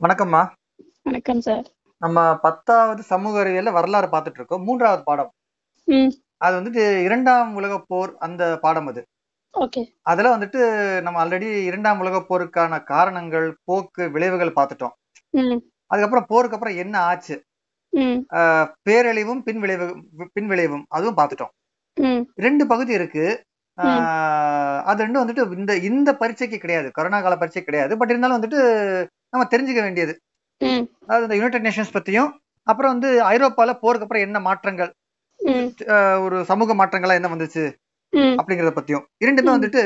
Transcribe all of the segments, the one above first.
வணக்கம்மா. வணக்கம் சார். நம்ம பத்தாவது சமூக அறிவியல்ல வரலாறு பார்த்துட்டு இருக்கோம் மூன்றாவது பாடம். அது வந்துட்டு இரண்டாம் உலகப் போர் அந்த பாடம் அது. ஓகே. அதுல வந்துட்டு நம்ம ஆல்ரெடி இரண்டாம் உலகப் போருக்கான காரணங்கள் போக்கு விளைவுகள் பார்த்துட்டோம். அதுக்கப்புறம் போருக்கு அப்புறம் என்ன ஆச்சு? பேரழிவும் பின் விளைவு பின் விளைவும் அதுவும் பார்த்துட்டோம். ரெண்டு பகுதி இருக்கு. அது ரெண்டும் வந்துட்டு இந்த இந்த பரீட்சைக்கு கிடையாது. கொரோனா கால பரீட்சை கிடையாது. பட் இருந்தாலும் வந்துட்டு நம்ம தெரிஞ்சுக்க வேண்டியது. அதாவது இந்த யுனைடெட் நேஷன்ஸ் பத்தியும் அப்புறம் வந்து ஐரோப்பால போருக்கு அப்புறம் என்ன மாற்றங்கள்? ஒரு சமூக மாற்றங்களா என்ன வந்துச்சு? அப்படிங்கறத பத்தியும். இரண்டுமே. வந்துட்டு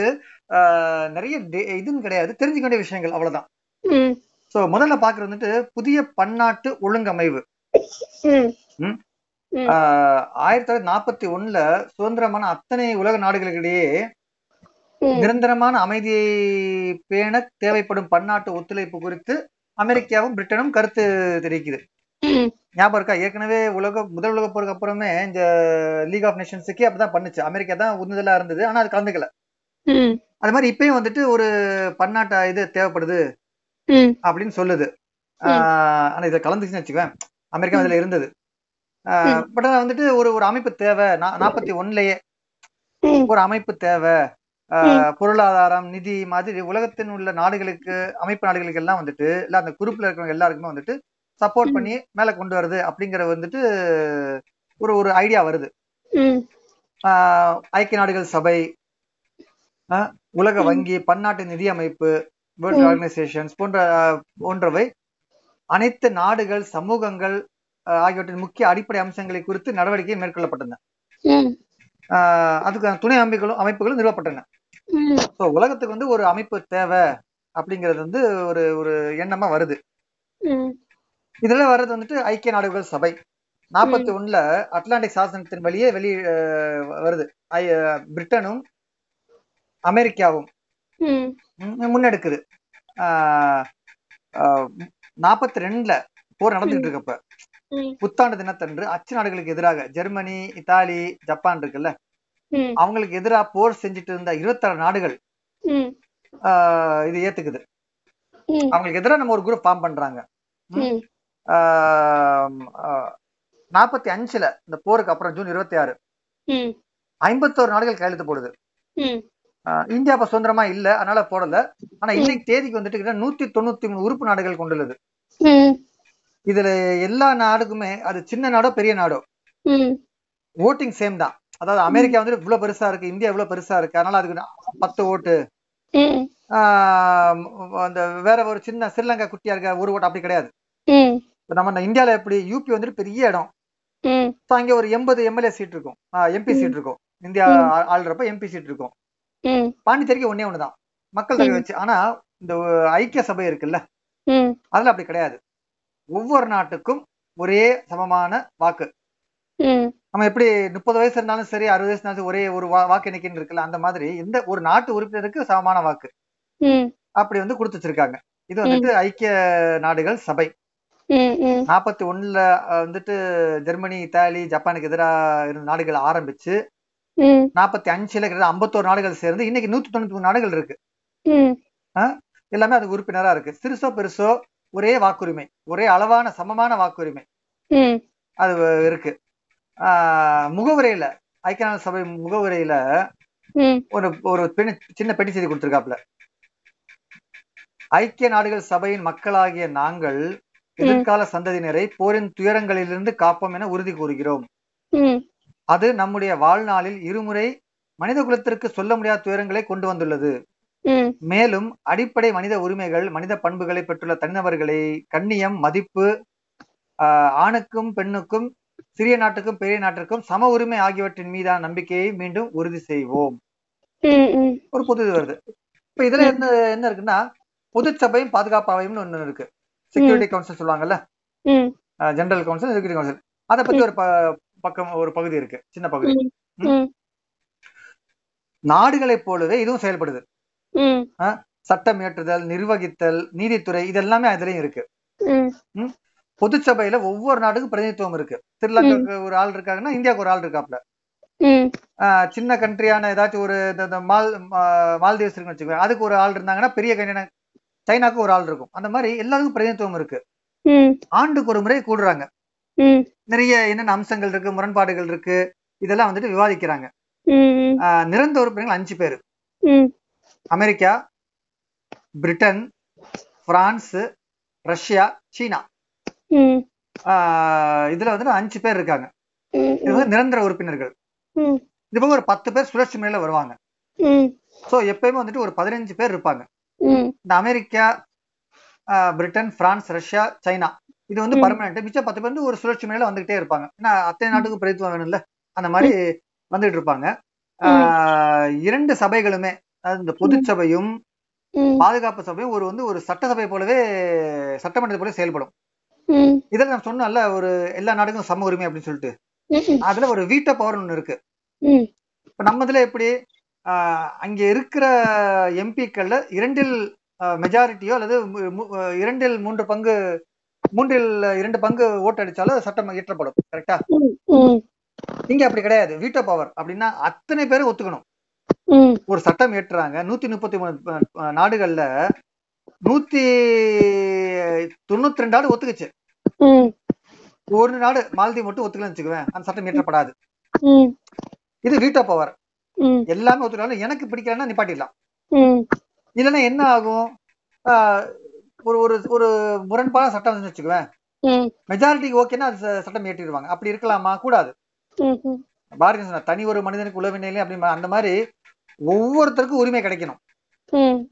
நிறைய இதுன்னு கிடையாது. தெரிஞ்சுக்க வேண்டிய விஷயங்கள் அவ்வளவுதான். சோ முதல்ல பாக்குறது வந்துட்டு புதிய பன்னாட்டு ஒழுங்கமைவு. ஆயிரத்தி தொள்ளாயிரத்தி நாற்பத்தி ஒண்ணுல சுதந்திரமான அத்தனை உலக நாடுகளுக்கிடையே நிரந்தரமான அமைதியை பேண தேவைப்படும் பன்னாட்டு ஒத்துழைப்பு குறித்து அமெரிக்காவும் பிரிட்டனும் கருத்து தெரிவிக்குது. ஞாபகம் இருக்கா? ஏற்கனவே உலக முதல் உலக போருக்கு அப்புறமே இந்த லீக் ஆஃப் நேஷன்ஸுக்கே அப்படிதான் பண்ணுச்சு. அமெரிக்கா தான் உந்துதலா இருந்தது ஆனா அது கலந்துக்கல. அது மாதிரி இப்பயும் வந்துட்டு ஒரு பன்னாட்டு இது தேவைப்படுது அப்படின்னு சொல்லுது. ஆனா இதுல கலந்துச்சுன்னு வச்சுக்குவேன் அமெரிக்கா இதுல இருந்தது. பட் ஆனா வந்துட்டு ஒரு ஒரு அமைப்பு தேவை. நாற்பத்தி ஒண்ணுலயே ம். ஒரு அமைப்பு தேவை. பொருளாதாரம் நிதி மாதிரி உலகத்தின் உள்ள நாடுகளுக்கு அமைப்பு நாடுகளுக்கு எல்லாம் வந்துட்டு இல்ல அந்த குரூப்ல இருக்கிறவங்க எல்லாருக்குமே வந்துட்டு சப்போர்ட். பண்ணி மேல கொண்டு வருது அப்படிங்கறது வந்துட்டு ஒரு ஒரு ஐடியா வருது ஐக்கிய நாடுகள் சபை உலக. வங்கி பன்னாட்டு நிதி அமைப்பு வேர்ல்ட். ஆர்கனைசேஷன்ஸ் போன்ற போன்றவை அனைத்து நாடுகள் சமூகங்கள் ஆகியவற்றின் முக்கிய அடிப்படை அம்சங்களை குறித்து நடவடிக்கை மேற்கொள்ளப்பட்டன அதுக்கான துணை அமைப்புகளும் அமைப்புகளும் நிறுவப்பட்டன. ஸோ உலகத்துக்கு வந்து ஒரு அமைப்பு தேவை அப்படிங்கிறது வந்து ஒரு ஒரு எண்ணமா வருது. இதுல வர்றது வந்துட்டு ஐக்கிய நாடுகள் சபை. நாற்பத்தி ஒண்ணுல அட்லாண்டிக் சாசனத்தின் வழியே வெளி வருது. பிரிட்டனும் அமெரிக்காவும் முன்னெடுக்குது. நாற்பத்தி ரெண்டுல போர் நடந்துகிட்டு இருக்கப்ப புத்தாண்டு தினத்தன்று அச்சு நாடுகளுக்கு எதிராக ஜெர்மனி இத்தாலி ஜப்பான் இருக்குல்ல? அவங்களுக்கு எதிராக போர் செஞ்சுட்டு இருந்த இருபத்தாறு நாடுகள் இது ஏத்துக்குது. அவங்களுக்கு எதிராக நம்ம ஒரு குரூப் ஃபார்ம் பண்றாங்க. நாற்பத்தி அஞ்சுல இந்த போருக்கு அப்புறம் ஜூன் இருபத்தி ஆறு. ஐம்பத்தோரு நாடுகள் கையெழுத்து போடுது. இந்தியா இப்ப சுதந்திரமா இல்ல அதனால போடல. ஆனா இன்னைக்கு தேதிக்கு வந்துட்டு நூத்தி தொண்ணூத்தி மூணு உறுப்பு நாடுகள் கொண்டுள்ளது. இதுல எல்லா நாடுக்குமே அது சின்ன நாடோ பெரிய நாடோ. ஓட்டிங் சேம் தான். அதாவது அமெரிக்கா வந்து இவ்வளவு பெருசா இருக்கு இந்தியா இவ்வளவு பெருசா இருக்கு அதனால அதுக்கு பத்து ஓட்டு. அந்த வேற ஒரு சின்ன ஸ்ரீலங்கா குட்டியா இருக்க ஒரு ஓட்டு அப்படி கிடையாது. நம்ம இந்த இந்தியால எப்படி யூபி வந்துட்டு பெரிய இடம். அங்க ஒரு எண்பது எம்எல்ஏ சீட் இருக்கும். எம்பி. சீட் இருக்கும். இந்தியா ஆள்றப்ப எம்பி சீட் இருக்கும். பாண்டிச்சேரிக்கு ஒன்னே ஒண்ணுதான். மக்கள் தொகை. வச்சு. ஆனா இந்த ஐக்கிய சபை இருக்குல்ல. அதுல அப்படி கிடையாது. ஒவ்வொரு நாட்டுக்கும் ஒரே சமமான வாக்கு. நம்ம எப்படி முப்பது வயசு இருந்தாலும் சரி அறுபது வயசு இருந்தாலும் ஒரே ஒரு வாக்கு எண்ணிக்கைன்னு இருக்குல்ல அந்த மாதிரி எந்த ஒரு நாட்டு உறுப்பினருக்கு சமமான வாக்கு. அப்படி வந்து கொடுத்து வச்சிருக்காங்க. இது வந்துட்டு ஐக்கிய நாடுகள் சபை. நாற்பத்தி ஒண்ணுல வந்துட்டு ஜெர்மனி இத்தாலி ஜப்பானுக்கு எதிராக இருந்த நாடுகள் ஆரம்பிச்சு நாற்பத்தி அஞ்சுல கிட்டத்தட்ட ஐம்பத்தோரு நாடுகள் சேர்ந்து இன்னைக்கு நூத்தி தொண்ணூத்தி மூணு நாடுகள் இருக்கு. எல்லாமே அது உறுப்பினரா இருக்கு. சிறுசோ பெருசோ ஒரே வாக்குரிமை ஒரே அளவான சமமான வாக்குரிமை. அது இருக்கு. முகவுரையில ஐக்கிய சபை முகவுரையில ஒரு ஒரு பெண் சின்ன பெட்டி செய்தி கொடுத்திருக்காப்ல ஐக்கிய நாடுகள் சபையின் மக்களாகிய நாங்கள் எதிர்கால சந்ததியினரை போரின் துயரங்களிலிருந்து காப்போம் என உறுதி கூறுகிறோம். அது நம்முடைய வாழ்நாளில் இருமுறை மனித குலத்திற்கு சொல்ல முடியாத துயரங்களை கொண்டு வந்துள்ளது. மேலும் அடிப்படை மனித உரிமைகள் மனித பண்புகளை பெற்றுள்ள தனிநபர்களை கண்ணியம் மதிப்பு ஆணுக்கும் பெண்ணுக்கும் சிறிய நாட்டுக்கும் பெரிய நாட்டிற்கும் சம உரிமை ஆகியவற்றின் மீதான நம்பிக்கையை மீண்டும் உறுதி செய்வோம். ஒரு பொது இது வருது. இப்ப இதுல என்ன என்ன இருக்குன்னா பொதுச்சபையும் பாதுகாப்பு அவையும் ஒண்ணு இருக்கு. செக்யூரிட்டி கவுன்சில் சொல்லுவாங்கல்ல? ஜெனரல் கவுன்சில் செக்யூரிட்டி கவுன்சில் அதை பத்தி ஒரு பக்கம் ஒரு பகுதி இருக்கு. சின்ன பகுதி. நாடுகளைப் போலவே இதுவும் செயல்படுது. சட்டம் இயற்றுதல் நிர்வகித்தல் நீதித்துறை இது எல்லாமே அதுலயும் இருக்கு. பொதுச்சபையில ஒவ்வொரு நாட்டுக்கும் பிரதிநிதித்துவம் இருக்கு. ஸ்ரீலங்காவுக்கு ஒரு ஆள் இருக்காங்கன்னா இந்தியாவுக்கு ஒரு ஆள் இருக்காப்ல சின்ன கண்ட்ரியான ஏதாச்சும் ஒரு இந்த- மால் மால்தீவ்ஸ் இருக்குன்னு வச்சுக்கோங்க. அதுக்கு ஒரு ஆள் இருந்தாங்கன்னா பெரிய கண்ட்ரியான சைனாக்கு ஒரு ஆள் இருக்கும். அந்த மாதிரி எல்லாருக்கும் பிரதிநிதித்துவம் இருக்கு. ஆண்டுக்கு ஒரு முறை கூடுறாங்க. நிறைய என்னென்ன அம்சங்கள் இருக்கு முரண்பாடுகள் இருக்கு இதெல்லாம் வந்துட்டு விவாதிக்கிறாங்க. நிரந்தர உறுப்பினர்கள் அஞ்சு பேர். அமெரிக்கா பிரிட்டன் பிரான்ஸ் ரஷ்யா சீனா. இதுல வந்துட்டு அஞ்சு பேர் இருக்காங்க. இது வந்து நிரந்தர உறுப்பினர்கள். இது போக ஒரு பத்து பேர் சுழற்சி முறையில வருவாங்க. சோ எப்பயுமே வந்துட்டு ஒரு பதினஞ்சு பேர் இருப்பாங்க. இந்த America Britain France Russia China. இது வந்து. பர்மனன்ட் மிச்சம் பத்து பேர் வந்து ஒரு சுழற்சி முறையில வந்துகிட்டே இருப்பாங்க. ஏன்னா அத்தனை நாட்டுக்கும் பிரதித்துவம் வேணும்ல. அந்த மாதிரி வந்துட்டு இருப்பாங்க. இரண்டு சபைகளுமே அதாவது இந்த பொது சபையும் ம். பாதுகாப்பு சபையும் ஒரு வந்து ஒரு சட்டசபை போலவே சட்டமன்றத்தை போல செயல்படும். இதுல நான் சொன்னேன்ல ஒரு எல்லா நாடுக்கும் சம உரிமை அப்படின்னு சொல்லிட்டு. அதுல ஒரு வீட்டோ பவர் ஒண்ணு இருக்கு. இப்ப நம்ம இதுல எப்படி அங்க இருக்கிற எம்பிக்கள்ல இரண்டில் மெஜாரிட்டியோ அல்லது இரண்டில் மூன்று பங்கு மூன்றில் இரண்டு பங்கு ஓட்டு அடிச்சாலும் சட்டம் இயற்றப்படும் கரெக்டா இங்க அப்படி கிடையாது. வீட்டோ பவர் அப்படின்னா அத்தனை பேரும் ஒத்துக்கணும். ஒரு சட்டம் ஏற்றுறாங்க நூத்தி முப்பத்தி மூணு நாடுகள்ல நூத்தி தொண்ணூத்தி ரெண்டு நாடு ஒத்துக்குச்சு. ஒரு நாடு மாலத்தீவு மட்டும் ஒத்துக்கலன்னு வச்சுக்குவேன். அந்த சட்டம் இயற்றப்படாது. ம். இது வீட்டோ பவர். எல்லாமே ஒத்துக்கிட்டாலும் எனக்கு பிடிக்கலன்னா நிப்பாட்டிடலாம். இல்லைன்னா என்ன ஆகும்? ஒரு ஒரு ஒரு முரண்பான சட்டம் வச்சுக்குவேன். ம். மெஜாரிட்டிக்கு ஓகேன்னா அது சட்டம் ஏற்றிடுவாங்க அப்படி இருக்கலாமா? கூடாது. பாரதிய தனி ஒரு மனிதனுக்கு உளவினையிலே அப்படி அந்த மாதிரி ஒவ்வொருத்தருக்கும் உரிமை கிடைக்கணும்.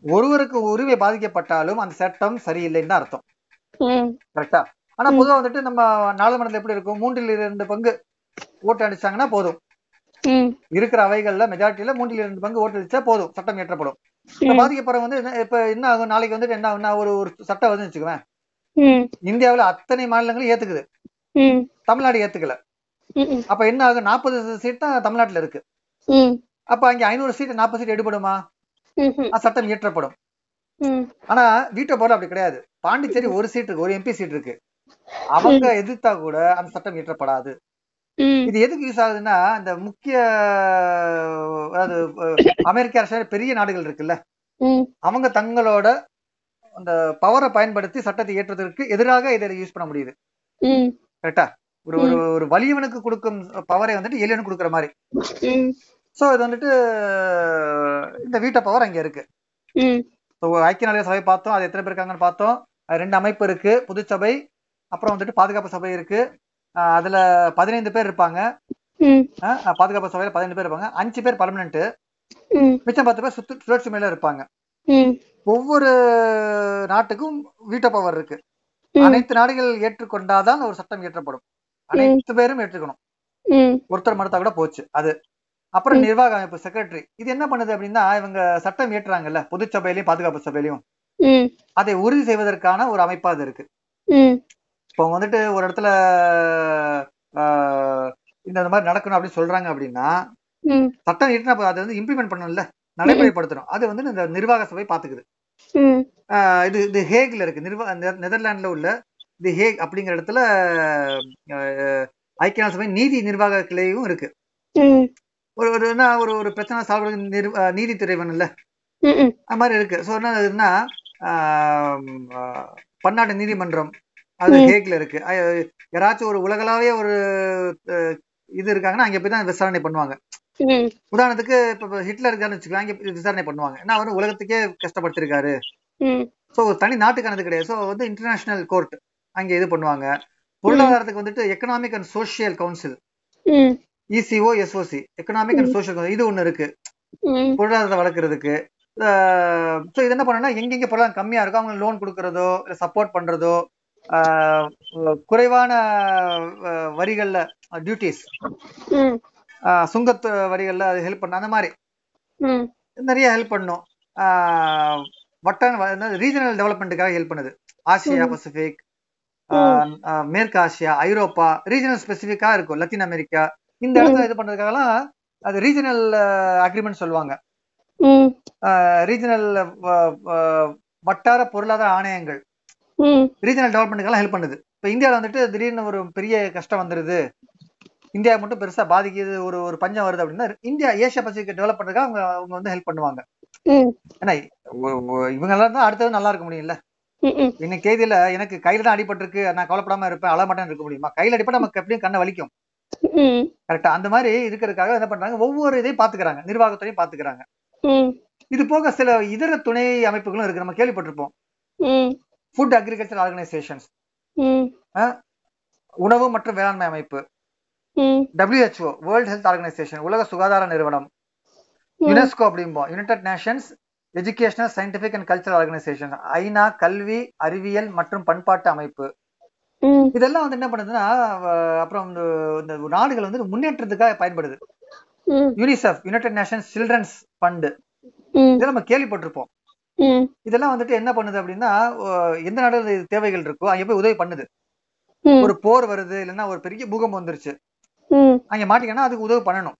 ஒருவருக்கு உரிமை பாதிக்கப்பட்டாலும் அந்த சட்டம் சரியில்லைன்னு அர்த்தம். கரெக்டா? ஆனா. பொதுவா வந்துட்டு நம்ம நாடாளுமன்றத்துல எப்படி இருக்கும்? மூன்றில் இரண்டு பங்கு ஓட்டு அடிச்சாங்கன்னா போதும். இருக்கிற அவைகள்ல மெஜாரிட்டியில மூன்றில் இரண்டு பங்கு ஓட்டு அடிச்சா போதும். சட்டம் இயற்றப்படும். இப்ப ம் பாதிக்கப்படுற வந்து இப்ப என்ன ஆகும்? நாளைக்கு வந்துட்டு என்ன ஆகும்னா ஒரு ஒரு சட்டம் வந்து வச்சுக்குவேன் இந்தியாவுல அத்தனை மாநிலங்களும் ஏத்துக்குது. தமிழ்நாடு ஏத்துக்கல. அப்ப என்ன ஆகும்? நாற்பது சீட் தான் தமிழ்நாட்டுல இருக்கு. அப்ப அங்க ஐநூறு சீட் நாற்பது சீட் எடுபடுமா? சட்டம் இயற்றப்படும். ஆனா வீட்டை போல அப்படி கிடையாது. பாண்டிச்சேரி ஒரு சீட் இருக்கு ஒரு எம்பி சீட் இருக்கு. அவங்க எதிர்த்தா கூட அந்த சட்டம் இயற்றப்படாது. இது எதுக்கு யூஸ் ஆகுதுன்னா இந்த முக்கிய அதாவது அமெரிக்கா ரஷ்யா பெரிய நாடுகள் இருக்குல்ல. அவங்க தங்களோட அந்த பவரை பயன்படுத்தி சட்டத்தை இயற்றுவதற்கு எதிராக இதை யூஸ் பண்ண முடியுது. கரெக்டா ஒரு ஒரு ஒரு வலியவனுக்கு கொடுக்கும் பவரை வந்துட்டு எளியவனுக்கு கொடுக்குற மாதிரி. சோ இது வந்துட்டு இந்த வீட்டை பவர் அங்க இருக்கு. ஸோ ஐக்கிய நாடுகள் சபை பார்த்தோம். அது எத்தனை பேர் இருக்காங்கன்னு பார்த்தோம். அது ரெண்டு அமைப்பு இருக்கு. பொதுச்சபை அப்புறம் வந்துட்டு பாதுகாப்பு சபை இருக்கு. அதுல பதினைந்து பேர் இருப்பாங்க. பாதுகாப்பு சபையில பதினைந்து பேர் இருப்பாங்க. அஞ்சு பேர் பர்மனன்ட் மிச்சம் பத்து பேர் சுத்து சுழற்சி மேல இருப்பாங்க. ஒவ்வொரு நாட்டுக்கும் வீட்டோ பவர் இருக்கு. அனைத்து நாடுகள் ஏற்றுக்கொண்டாதான் ஒரு சட்டம் இயற்றப்படும். அனைத்து பேரும் ஏற்றுக்கணும். ஒருத்தர் மறுத்தா கூட போச்சு. அது அப்புறம் நிர்வாக அமைப்பு செக்ரட்டரி இது என்ன பண்ணுது அப்படின்னா இவங்க சட்டம் ஏற்றுறாங்கல்ல பொதுச்சபையிலையும் பாதுகாப்பு சபையிலையும். அதை உறுதி செய்வதற்கான ஒரு அமைப்பா அது இருக்கு. இப்போ வந்துட்டு ஒரு இடத்துல இந்த மாதிரி நடக்கணும் அப்படின்னு சொல்றாங்க அப்படின்னா சட்டம் இயற்றினா அதை வந்து இம்ப்ளிமெண்ட் பண்ணணும்ல நடைமுறைப்படுத்தணும். அது வந்து இந்த நிர்வாக சபை பாத்துக்குது இது இது ஹேக்ல இருக்கு. நிர்வா நெ- நெதர்லாந்துல உள்ள இது ஹேக் அப்படிங்கிற இடத்துல ஐக்கிய நாடு சபை நீதி நிர்வாக கிளையும் இருக்கு. ஒரு ஒரு என்ன ஒரு ஒரு பிரச்சனை சால்வ் ஆஹ், நீதித்துறை வேணும்ல அது மாதிரி இருக்கு. ஸோ என்ன இதுன்னா பன்னாட்டு நீதிமன்றம் அது. ஹேக்ல இருக்கு. யாராச்சும் ஒரு உலகளாவிய ஒரு இது இருக்காங்கன்னா அங்க போய் தான் விசாரணை பண்ணுவாங்க. உதாரணத்துக்கு இப்ப ஹிட்லர் இருக்காருன்னு வச்சுக்கோங்க அங்க விசாரணை பண்ணுவாங்க. ஏன்னா அவர் உலகத்துக்கே கஷ்டப்படுத்திருக்காரு. ஸோ தனி நாட்டுக்கானது கிடையாது. ஸோ வந்து இன்டர்நேஷனல் கோர்ட் அங்க இது பண்ணுவாங்க. பொருளாதாரத்துக்கு வந்துட்டு economic and social council ECOSOC economic and social இது ஒண்ணு இருக்கு. பொருளாதாரத்தை வளர்க்கறதுக்கு. ஸோ இது என்ன பண்ணணும்னா எங்கெங்க பொருளாதாரம் கம்மியா இருக்கோ அவங்க லோன் கொடுக்கறதோ இல்லை சப்போர்ட் பண்றதோ குறைவான வரிகள்ல டியூட்டிஸ் சுங்கத்து வரிகள்ல அது ஹெல்ப் பண்ண அந்த மாதிரி. நிறைய ஹெல்ப் பண்ணும். ஆஹ் வட்டார ரீஜனல் டெவலப்மெண்ட்டுக்காக ஹெல்ப் பண்ணுது. ஆசியா. பசிபிக் மேற்கு ஆசியா ஐரோப்பா ரீஜனல் ஸ்பெசிஃபிக்கா இருக்கும். லத்தீன் அமெரிக்கா இந்த இடத்துல இது பண்றதுக்காகலாம் அது ரீஜனல் அக்ரிமெண்ட் சொல்லுவாங்க. ரீஜனல் வட்டார பொருளாதார ஆணையங்கள். ரீஜனல் டெவலப்மெண்ட்டுக்கெல்லாம் ஹெல்ப் பண்ணுது. இப்போ இந்தியாவில் வந்துட்டு திடீர்னு ஒரு பெரிய கஷ்டம் வந்துருது. இந்தியா மட்டும் பெருசா பாதிக்குது ஒரு ஒரு பஞ்சம் வருது அப்படின்னா இந்தியா ஏசியா பசிபிக் டெவலப் பண்றதுக்காக அவங்க அவங்க வந்து ஹெல்ப் பண்ணுவாங்க. ஏன்னா இவங்க எல்லாம் தான் அடுத்தது நல்லா இருக்க முடியும்ல. இன்னைக்கு தேதியில எனக்கு கையில தான் அடிபட்டிருக்கு நான் கவலைப்படாம இருப்பேன் அழ மாட்டேன்னு இருக்க முடியுமா? கையில அடிப்பா நமக்கு எப்படியும் கண்ணை வலிக்கும். கரெக்டா அந்த மாதிரி இருக்கிறதுக்காக என்ன பண்றாங்க? ஒவ்வொரு இதையும் பாத்துக்கிறாங்க நிர்வாகத்துறையும் பாத்துக்கிறாங்க இது போக சில இதர துணை அமைப்புகளும் இருக்கு. நம்ம கேள்விப்பட்டிருப்போம். ஃபுட் அக்ரிகல்ச்சர் ஆர்கனைசேஷன்ஸ் உணவு மற்றும் வேளாண்மை அமைப்பு. WHO வேர்ல்ட் ஹெல்த் ஆர்கனைசேஷன் உலக சுகாதார நிறுவனம். UNESCO அப்படிம்போம். United Nations Educational Scientific and Cultural Organisation ஐநா கல்வி அறிவியல் மற்றும் பண்பாட்டு அமைப்பு. இதெல்லாம் வந்து என்ன பண்ணுதுன்னா அப்புறம் இந்த நாடுகள் வந்து முன்னேற்றத்துக்காக பயன்படுது. UNICEF United Nations children's fund இதெல்லாம் நம்ம கேள்விப்பட்டிருப்போம். இதெல்லாம் வந்துட்டு என்ன பண்ணுது அப்படின்னா எந்த இது தேவைகள் இருக்கோ அங்க போய் உதவி பண்ணுது. ஒரு போர் வருது இல்லைன்னா ஒரு பெரிய பூகம்பம் வந்துருச்சு. அங்க மாட்டிக்கன்னா அதுக்கு உதவி பண்ணணும்.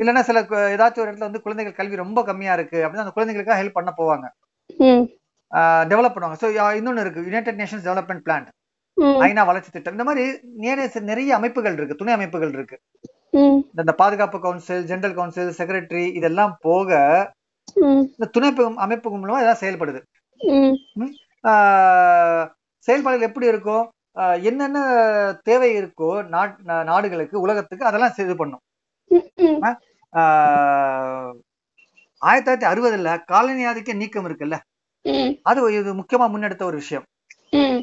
இல்லைன்னா சில ஏதாச்சும் ஒரு இடத்துல வந்து குழந்தைகள் கல்வி ரொம்ப கம்மியா இருக்கு அப்படின்னா அந்த குழந்தைகளுக்காக ஹெல்ப் பண்ண போவாங்க. டெவலப் பண்ணுவாங்க. ஸோ இன்னொன்னு இருக்கு. யுனைடெட் நேஷன்ஸ் டெவலப்மெண்ட் பிளான் ஐநா வளர்ச்சி திட்டம். இந்த மாதிரி நிறைய நிறைய அமைப்புகள் இருக்கு. துணை அமைப்புகள் இருக்கு. இந்த- பாதுகாப்பு கவுன்சில் ஜெனரல் கவுன்சில் செக்ரட்டரி இதெல்லாம் போக இந்த துணை பெ- அமைப்புகள் மூலமா இதெல்லாம் செயல்படுது. செயல்பாடுகள் எப்படி இருக்கும் என்னென்ன தேவை இருக்கோ நாடுகளுக்கு உலகத்துக்கு அதெல்லாம் இது பண்ணும். ஆயிரத்தி தொள்ளாயிரத்தி அறுபதுல காலனி ஆதிக்க நீக்கம் இருக்குல்ல? அது ஒரு- இது முக்கியமா முன்னெடுத்த ஒரு விஷயம்.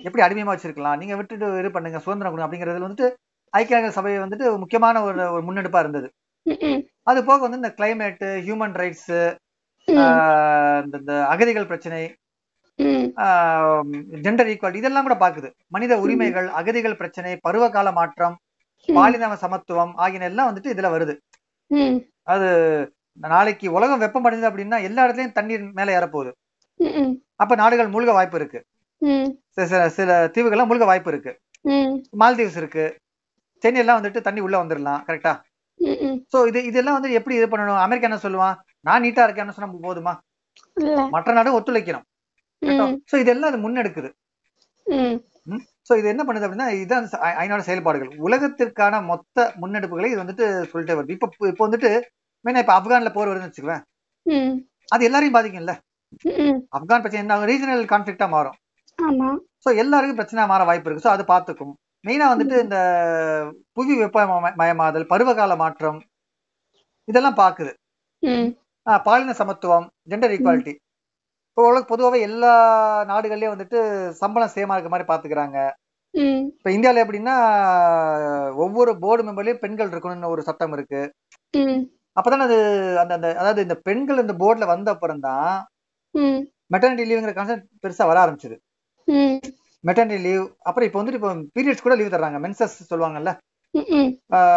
எப்படி அடிமையமா வச்சிருக்கலாம்? நீங்க விட்டுட்டு இது பண்ணுங்க சுதந்திரம் கொடுங்க அப்படிங்கறதுல வந்துட்டு ஐக்கிய சபை வந்துட்டு முக்கியமான ஒரு ஒரு முன்னெடுப்பா இருந்தது. அது போக வந்து இந்த கிளைமேட் ஹியூமன் ரைட்ஸ் இந்த அகதிகள் பிரச்சனை ஜெண்டர் ஈக்குவாலிட்டி இதெல்லாம் கூட பாக்குது. மனித உரிமைகள் அகதிகள் பிரச்சனை பருவகால மாற்றம் பாலின சமத்துவம் ஆகியன எல்லாம் வந்துட்டு இதுல வருது. அது நாளைக்கு உலகம் வெப்பமடைந்தது அப்படின்னா எல்லா இடத்துலயும் தண்ணீர் மேல ஏறப்போகுது. அப்ப நாடுகள் மூழ்க வாய்ப்பு இருக்கு. சில- சில தீவுகள்லாம் மூழ்க வாய்ப்பு இருக்கு. மால்தீவ்ஸ் இருக்கு. சென்னை எல்லாம் வந்துட்டு தண்ணி உள்ள வந்துடலாம் கரெக்டா. சோ இது இதெல்லாம் வந்து எப்படி இது பண்ணணும்? அமெரிக்கா என்ன சொல்லுவான் நான் நீட்டா இருக்கேன்னு சொன்னா போதுமா? மற்ற நாடும் ஒத்துழைக்கணும். சோ இதெல்லாம் அது முன்னெடுக்குது. சோ இது என்ன பண்ணுது அப்படின்னா இதுதான் ஐநாடு செயல்பாடுகள். உலகத்திற்கான மொத்த முன்னெடுப்புகளை இது வந்துட்டு சொல்லிட்டே வருது. இப்ப இப்போ வந்துட்டு மெயினா இப்ப ஆப்கான்ல போர் வருதுன்னு வச்சுக்குவேன். அது எல்லாரையும் பாதிக்கும்ல? ஆப்கான் பிரச்சனை என்ன ரீஜனல் கான்ஃபிளிக்டா மாறும். சோ எல்லாருக்கும் பிரச்சனை மாற வாய்ப்பு இருக்கு. சோ அது பார்த்துக்கும் மெயினா வந்துட்டு இந்த புவி வெப்ப மய- மயமாதல் பருவகால மாற்றம் இதெல்லாம் பாக்குது பாலின சமத்துவம் ஜெண்டர் ஈக்குவாலிட்டி இப்போ உலக பொதுவாகவே எல்லா நாடுகள்லயும் வந்துட்டு சம்பளம் சேமா இருக்க மாதிரி பாத்துக்கிறாங்க இப்ப இந்தியால எப்படின்னா ஒவ்வொரு போர்டு மெம்பர்லயும் பெண்கள் இருக்கணும்னு ஒரு சட்டம் இருக்கு. அப்பதான் அது அந்த அந்த அதாவது இந்த பெண்கள் இந்த போர்டுல வந்த அப்புறம் தான் மெட்டர்னிட்டி லீவுங்கிற கான்செப்ட் பெருசா வர ஆரம்பிச்சது. மெட்டர்னிட்டி லீவ் அப்புறம் இப்போ வந்துட்டு இப்போ பீரியட்ஸ் கூட லீவ் தர்றாங்க. மென்சஸ் சொல்லுவாங்கல்ல?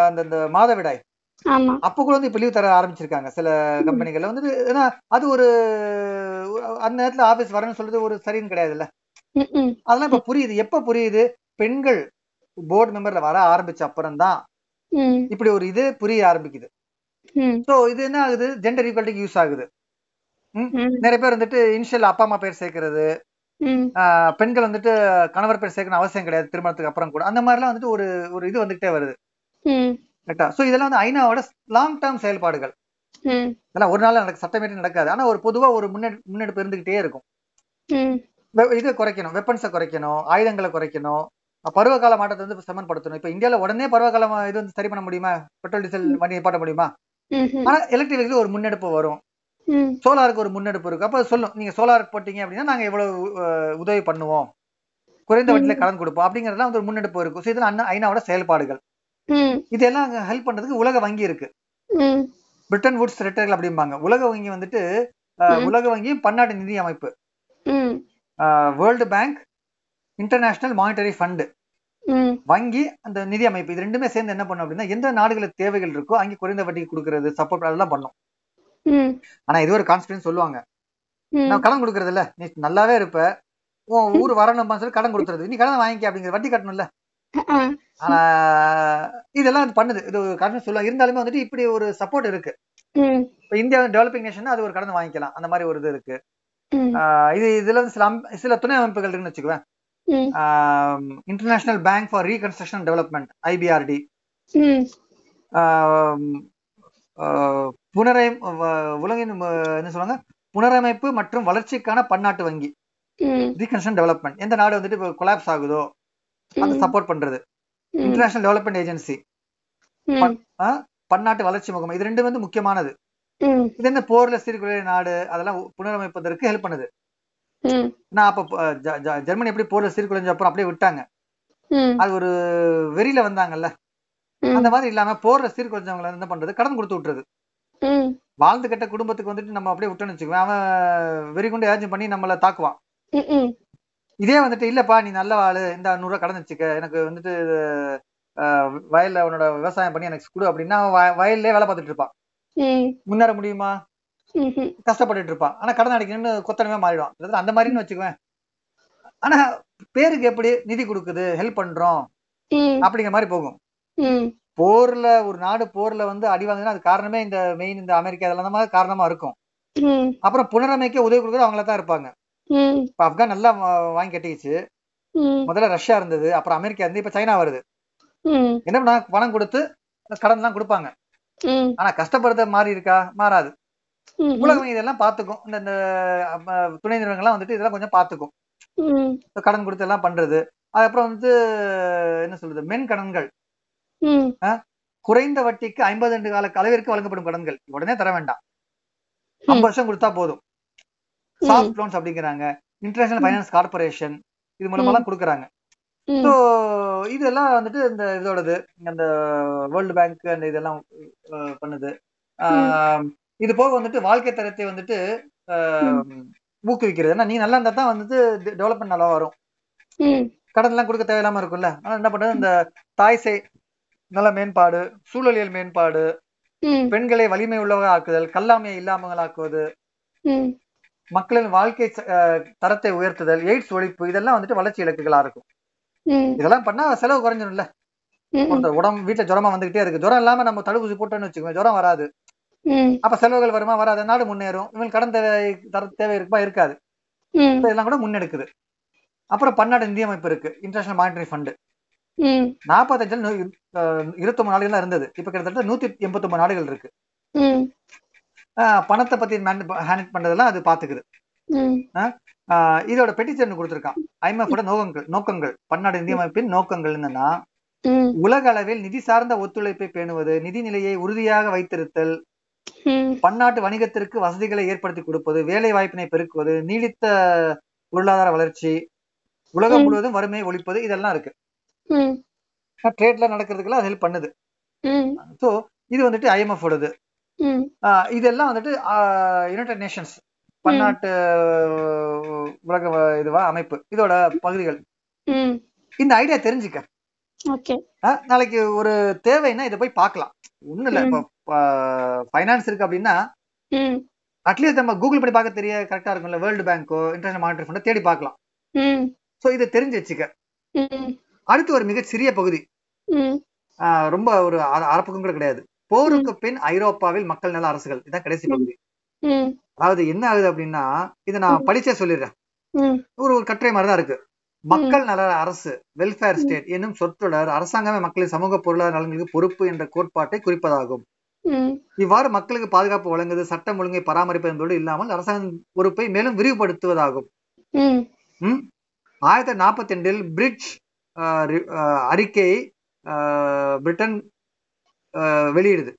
அந்த இந்த மாதவிடாய். அப்போ கூட வந்து இப்போ லீவ் தர ஆரம்பிச்சிருக்காங்க சில கம்பெனிகள்ல. வந்துட்டு ஏன்னா அது ஒரு அந்த நேரத்துல ஆபீஸ் வரணும்னு சொல்றது ஒரு சரின்னு கிடையாதுல்ல? அதெல்லாம் இப்ப புரியுது. எப்ப புரியுது? பெண்கள் போர்டு மெம்பர்ல வர ஆரம்பிச்ச அப்புறம் தான் இப்படி ஒரு இது புரிய ஆரம்பிக்குது. சோ இது என்ன ஆகுது? ஜெண்டர் ஈக்குவாலிட்டிக்கு யூஸ் ஆகுது. நிறைய பேர் வந்துட்டு இனிஷியல் அப்பா அம்மா பேர் சேர்க்கறது. பெண்கள் வந்துட்டு கணவர் பேர் சேர்க்கணும் அவசியம் கிடையாது திருமணத்துக்கு அப்புறம் கூட. அந்த மாதிரிலாம் வந்துட்டு ஒரு ஒரு இது வந்துகிட்டே வருது. கரெக்டா? சோ இதெல்லாம் வந்து ஐநாவோட லாங் டேர்ம் செயல்பாடுகள். இதெல்லாம் ஒரு நாள் நடக்க சட்டமேட்டு நடக்காது. ஆனா ஒரு பொதுவா ஒரு முன்னெடு முன்னெடுப்பு இருந்துகிட்டே இருக்கும். இதை குறைக்கணும். வெப்பன்ஸை குறைக்கணும். ஆயுதங்களை குறைக்கணும். பருவகால மாற்றத்தை வந்து சமன்படுத்தணும். இப்ப இந்தியால உடனே பருவகால மா- இது வந்து சரி பண்ண முடியுமா? பெட்ரோல் டீசல் வண்டி நிப்பாட்ட முடியுமா? ஆனா எலக்ட்ரிக் வெஹிக்கிள் ஒரு முன்னெடுப்பு வரும். சோலாருக்கு ஒரு முன்னெடுப்பு இருக்கு. அப்ப சொல்லும். நீங்க சோலார் போட்டீங்க அப்படின்னா நாங்க எவ்வளவு உதவி பண்ணுவோம். குறைந்த வட்டியில கடன் கொடுப்போம். அப்படிங்கறதுலாம் வந்து ஒரு முன்னெடுப்பு இருக்கும் இதெல்லாம் அண்ணா- ஐநாவோட செயல்பாடுகள். இதெல்லாம் ஹெல்ப் பண்றதுக்கு உலக வங்கி இருக்கு. பிரிட்டன் வுட்ஸ் ரெட்டர்கள் அப்படிம்பாங்க. உலக வங்கி வந்துட்டு. உலக வங்கியும் பன்னாட்டு நிதி அமைப்பு. World bank international monetary fund வங்கி அந்த நிதி அமைப்பு. இது ரெண்டுமே சேர்ந்து என்ன பண்ணும் அப்படின்னா எந்த நாடுகளுக்கு தேவைகள் இருக்கோ அங்கே குறைந்த வட்டிக்கு கொடுக்கறது சப்போர்ட் அதெல்லாம் பண்ணும். ஆனா இது ஒரு கான்ஸ்பிடன்ஸ் சொல்லுவாங்க. நான் கடன் கொடுக்கறது இல்ல நீ நல்லாவே இருப்ப. உன் ஊர் வரணும்னு சொல்லி கடன் கொடுத்துறது. நீ கடன் வாங்கிக்க அப்படிங்கிற வட்டி கட்டணும்ல. ஆனா இதெல்லாம் இது பண்ணுது. இது ஒரு காரணம் சொல்லுவாங்க. இருந்தாலுமே வந்துட்டு இப்படி ஒரு சப்போர்ட் இருக்கு. இப்ப இந்தியா டெவலப்பிங் நேஷன் அது ஒரு கடன் வாங்கிக்கலாம். அந்த மாதிரி ஒரு இது இருக்கு. இது இதுல சில சில துணை அமைப்புகள் இருக்குன்னு வச்சுக்குவேன். International bank for reconstruction development IBRD புனரை உலகின் என்ன சொல்லுவாங்க? புனரமைப்பு மற்றும் வளர்ச்சிக்கான பன்னாட்டு வங்கி. ரீகன்ஸ்ட்ரக்ஷன் டெவலப்மெண்ட் எந்த நாடு வந்துட்டு இப்போ கொலாப்ஸ் ஆகுதோ அதை சப்போர்ட் பண்றது. இன்டர்நேஷனல் டெவலப்மெண்ட் ஏஜென்சி பன்னாட்டு வளர்ச்சி முகமை. இது ரெண்டு வந்து முக்கியமானது. இது என்ன போர்ல சீர்குலைய நாடு அதெல்லாம் புனரமைப்பதற்கு ஹெல்ப் பண்ணுது. நான் அப்ப ஜெர்மனி எப்படி போர்ல சீர்குலைஞ்ச அப்புறம் அப்படியே விட்டாங்க. அது ஒரு வெறியில வந்தாங்கல்ல. அந்த மாதிரி இல்லாம போர்ல சீர்குலைஞ்சவங்களை என்ன பண்றது? கடன் கொடுத்து விட்டுறது வாழ்ந்து கெட்ட குடும்பத்துக்கு வந்துட்டு நம்ம அப்படியே விட்டோம்னு வச்சுக்குவேன் அவன் வெறி கொண்டு ஏதாச்சும் பண்ணி நம்மள தாக்குவான். இதே வந்துட்டு இல்லப்பா நீ நல்ல ஆளு இந்த நூறுரூவா கடன் வச்சுக்க. எனக்கு வந்துட்டு வயல்ல அவனோட விவசாயம் பண்ணி எனக்கு கொடு அப்படின்னா அவன் வய- வயல்லே வேலை பார்த்துட்டு இருப்பான். முன்னேற முடியுமா. கஷ்டப்பட்டுட்டு இருப்பான். ஆனா கடன் அடைக்கணும்னு கொத்தனமே மாறிடுவான். அதாவது அந்த மாதிரின்னு வச்சுக்குவேன் ஆனா பேருக்கு எப்படி நிதி கொடுக்குது ஹெல்ப் பண்றோம் அப்படிங்கிற மாதிரி போகும். போர்ல ஒரு நாடு போர்ல வந்து அடி வாங்குதுன்னா அது காரணமே இந்த மெயின் இந்த அமெரிக்கா இதெல்லாம் தான் காரணமா இருக்கும். அப்புறம் புனரமைக்க உதவி கொடுக்குறது அவங்கள தான் இருப்பாங்க. இப்ப ஆப்கான் நல்லா வாங்கி கட்டிக்கிச்சு. முதல்ல ரஷ்யா இருந்தது அப்புறம் அமெரிக்கா இருந்து இப்ப சைனா வருது. என்ன பண்ணா பணம் கொடுத்து கடன் எல்லாம் கொடுப்பாங்க. ஆனா கஷ்டப்படுறத மாறி இருக்கா? மாறாது. ம் உலக வங்கி இதெல்லாம் பாத்துக்கும். இந்த இந்த துணை நிறுவனங்கள்லாம் வந்துட்டு இதெல்லாம் கொஞ்சம் பாத்துக்கும். கடன் கொடுத்து எல்லாம் பண்றது. அதுக்கப்புறம் வந்து என்ன சொல்றது? மென் கடன்கள் குறைந்த வட்டிக்கு ஐம்பது ஆண்டு கால அளவிற்கு வழங்கப்படும் கடன்கள். உடனே தர வேண்டாம். ஐம்பது வருஷம் கொடுத்தா போதும். சாஃப்ட் லோன்ஸ் அப்படிங்கிறாங்க. இன்டர்நேஷனல் ஃபைனான்ஸ் கார்பரேஷன் இது மூலமெல்லாம் கொடுக்குறாங்க. ஸோ இதெல்லாம் வந்துட்டு இந்த இதோடது அந்த வேர்ல்டு பேங்க் அந்த இதெல்லாம் பண்ணுது. இது போக வந்துட்டு வாழ்க்கை தரத்தை வந்துட்டு ஊக்குவிக்கிறது. ஏன்னா நீ நல்லா இருந்தா தான் வந்துட்டு டெவலப்மெண்ட் நல்லா வரும். கடன் எல்லாம் கொடுக்க தேவையில்லாம இருக்கும்ல. ஆனா என்ன பண்றது இந்த தாய் சேய் நல மேம்பாடு சூழலியல் மேம்பாடு பெண்களை வலிமை உள்ளவங்க ஆக்குதல் கல்லாமையை இல்லாமல் ஆக்குவது ம். மக்களின் வாழ்க்கை தரத்தை உயர்த்துதல் எய்ட்ஸ் ஒழிப்பு இதெல்லாம் வந்துட்டு வளர்ச்சி இலக்குகளா இருக்கும். இதெல்லாம் பண்ணா செலவு குறைஞ்சிடும்ல உடம்பு வீட்டுல ஜுரமா வந்துகிட்டே இருக்கு. ஜுரம் இல்லாம நம்ம தடுப்பூசி போட்டோம்னு வச்சுக்கோங்க ஜுரம் வராது. அப்ப செலவுகள் வருமா வராது. நாடு முன்னேறும். இவங்க கடன் தேவை தர தேவை இருக்குமா? இருக்காது. இதெல்லாம் கூட முன்னெடுக்குது. அப்புறம் பன்னாடு நிதி அமைப்பு இருக்கு. இன்டர்நேஷனல் மானிட்டரி ஃபண்ட் ம். நாற்பத்தஞ்சில் இருபத்தொன்பது நாடுகள் தான் இருந்தது. இப்ப கிட்டத்தட்ட நூத்தி எண்பத்தொன்பது நாடுகள் இருக்கு. பணத்தை பத்தி ஹேண்டில் பண்றதெல்லாம் அது பாத்துக்குது. இதோட பெட்டிஷன் கொடுத்திருக்கான். ஐஎம்எஃப் நோக்கங்கள் நோக்கங்கள். பன்னாடு நிதி அமைப்பின் நோக்கங்கள் என்னன்னா உலக அளவில் நிதி சார்ந்த ஒத்துழைப்பை பேணுவது நிதி நிலையை உறுதியாக வைத்திருத்தல் பன்னாட்டு வணிகத்திற்கு வசதிகளை ஏற்படுத்தி கொடுப்பது வேலை வாய்ப்பினை பெருக்குவது நீடித்த பொருளாதார வளர்ச்சி உலகம். முழுவதும் வறுமையை ஒழிப்பது இதெல்லாம் இருக்கு. ட்ரேட்ல நடக்கிறதுக்கெல்லாம் ஹெல்ப் பண்ணுது. ஸோ இது வந்துட்டு ஐஎம்எஃப் ஓடது. இதெல்லாம் வந்துட்டு யுனைடெட் நேஷன்ஸ் பன்னாட்டு உலக இதுவா அமைப்பு. இதோட பகுதிகள். இந்த ஐடியா தெரிஞ்சுக்க. நாளைக்கு ஒரு தேவைன்னா இதை போய் பார்க்கலாம். ஒண்ணும் இல்ல. இப்போ ஃபைனான்ஸ் இருக்கு அப்படின்னா அட்லீஸ்ட் நம்ம கூகுள் பண்ணி பார்க்க தெரிய கரெக்டா இருக்கும்ல வேர்ல்டு பேங்கோ இன்டர்நேஷனல் மானிட்டரி ஃபண்டோ தேடி பார்க்கலாம். ஸோ இதை தெரிஞ்சு வச்சுக்க. அடுத்து ஒரு மிக சிறிய பகுதி. ரொம்ப ஒரு அர- அரப்பக்கம் கூட கிடையாது. போருக்கு பின் ஐரோப்பாவில் மக்கள் நல அரசுகள். இதான் கடைசி பகுதி. அதாவது என்ன ஆகுது அப்படின்னா இதை நான் படிச்சே சொல்லிடுறேன். ஒரு ஒரு கட்டுரை மாதிரி தான் இருக்கு. மக்கள் நல அரசு வெல்ஃபேர் ஸ்டேட் என்னும் சொற்றொடர் அரசாங்கமே மக்களின் சமூக பொருளாதார நலன்களுக்கு பொறுப்பு என்ற கோட்பாட்டை குறிப்பதாகும். இவ்வாறு மக்களுக்கு பாதுகாப்பு வழங்குவது சட்டம் ஒழுங்கை பராமரிப்பது என்பதோடு இல்லாமல் அரசாங்க பொறுப்பை மேலும் விரிவுபடுத்துவதாகும்? ஆயிரத்தி தொள்ளாயிரத்தி நாற்பத்தி ரெண்டில் பிரிட்ஜ் அறிக்கையை பிரிட்டன் வெளியிடுது.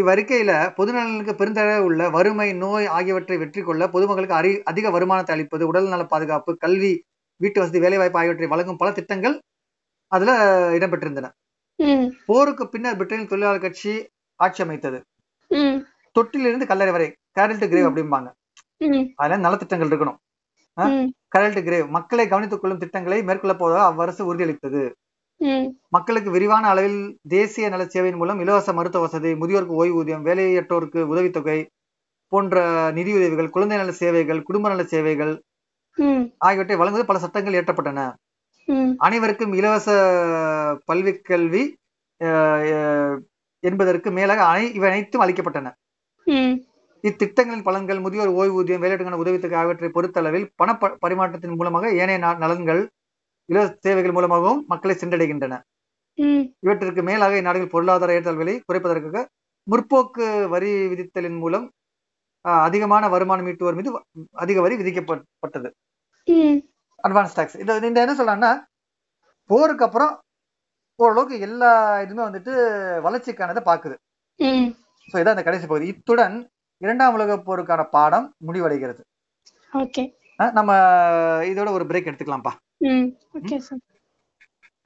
இவ்வறிக்கையில பொதுநலனுக்கு பெருந்தளவில் உள்ள வறுமை நோய் ஆகியவற்றை வெற்றி கொள்ள பொதுமக்களுக்கு அறி அதிக வருமானத்தை அளிப்பது உடல் நல பாதுகாப்பு கல்வி வீட்டு வசதி வேலைவாய்ப்பு ஆகியவற்றை வழங்கும் பல திட்டங்கள் அதுல இடம்பெற்றிருந்தன. போருக்கு பின்னர் பிரிட்டனில் தொழிலாளர் கட்சி ஆட்சி அமைத்தது. தொட்டிலிருந்து கல்லறை வரை கேரல் டு கிரேவ் அப்படிம்பாங்க. அதுல நலத்திட்டங்கள் இருக்கணும். ம். கரல் டு கிரேவ் மக்களை கவனித்துக் கொள்ளும் திட்டங்களை மேற்கொள்ள போவதாக அவ்வரசு உறுதியளித்தது. மக்களுக்கு விரிவான அளவில் தேசிய நல சேவையின் மூலம் இலவச மருத்துவ வசதி முதியோருக்கு ஓய்வூதியம் வேலையற்றோருக்கு உதவித்தொகை போன்ற நிதியுதவிகள் குழந்தை நல சேவைகள் குடும்ப நல சேவைகள் ஆகியவற்றை வழங்குவது பல சட்டங்கள் இயற்றப்பட்டன. அனைவருக்கும் இலவச பல்வி கல்வி என்பதற்கு மேலாக அனை இவை அனைத்தும் அளிக்கப்பட்டன. இத்திட்டங்களின் பலன்கள் முதியோர் ஓய்வூதியம் வேலையிடங்கான உதவித்தொகை ஆகியவற்றை பொறுத்தளவில் பண பரிமாற்றத்தின் மூலமாக ஏனைய நலன்கள் இலவச சேவைகள் மூலமாகவும் மக்களை சென்றடைகின்றன. இவற்றிற்கு மேலாக இந்நாடுகள் பொருளாதார ஏற்றல்களை குறைப்பதற்காக முற்போக்கு வரி விதித்தலின் மூலம் அதிகமான வருமானம் ஈட்டுவோர் மீது அதிக வரி விதிக்கப்பட்டது அட்வான்ஸ் டாக்ஸ் இது இந்த என்ன சொல்றாங்கன்னா போருக்கு அப்புறம் ஓரளவுக்கு எல்லா இதுவுமே வந்துட்டு வளர்ச்சிக்கானதை பாக்குது ஸோ இதான் அந்த கடைசி பகுதி. இத்துடன் இரண்டாம் உலக போருக்கான பாடம் முடிவடைகிறது. நம்ம இதோட ஒரு பிரேக் எடுத்துக்கலாம்ப்பா.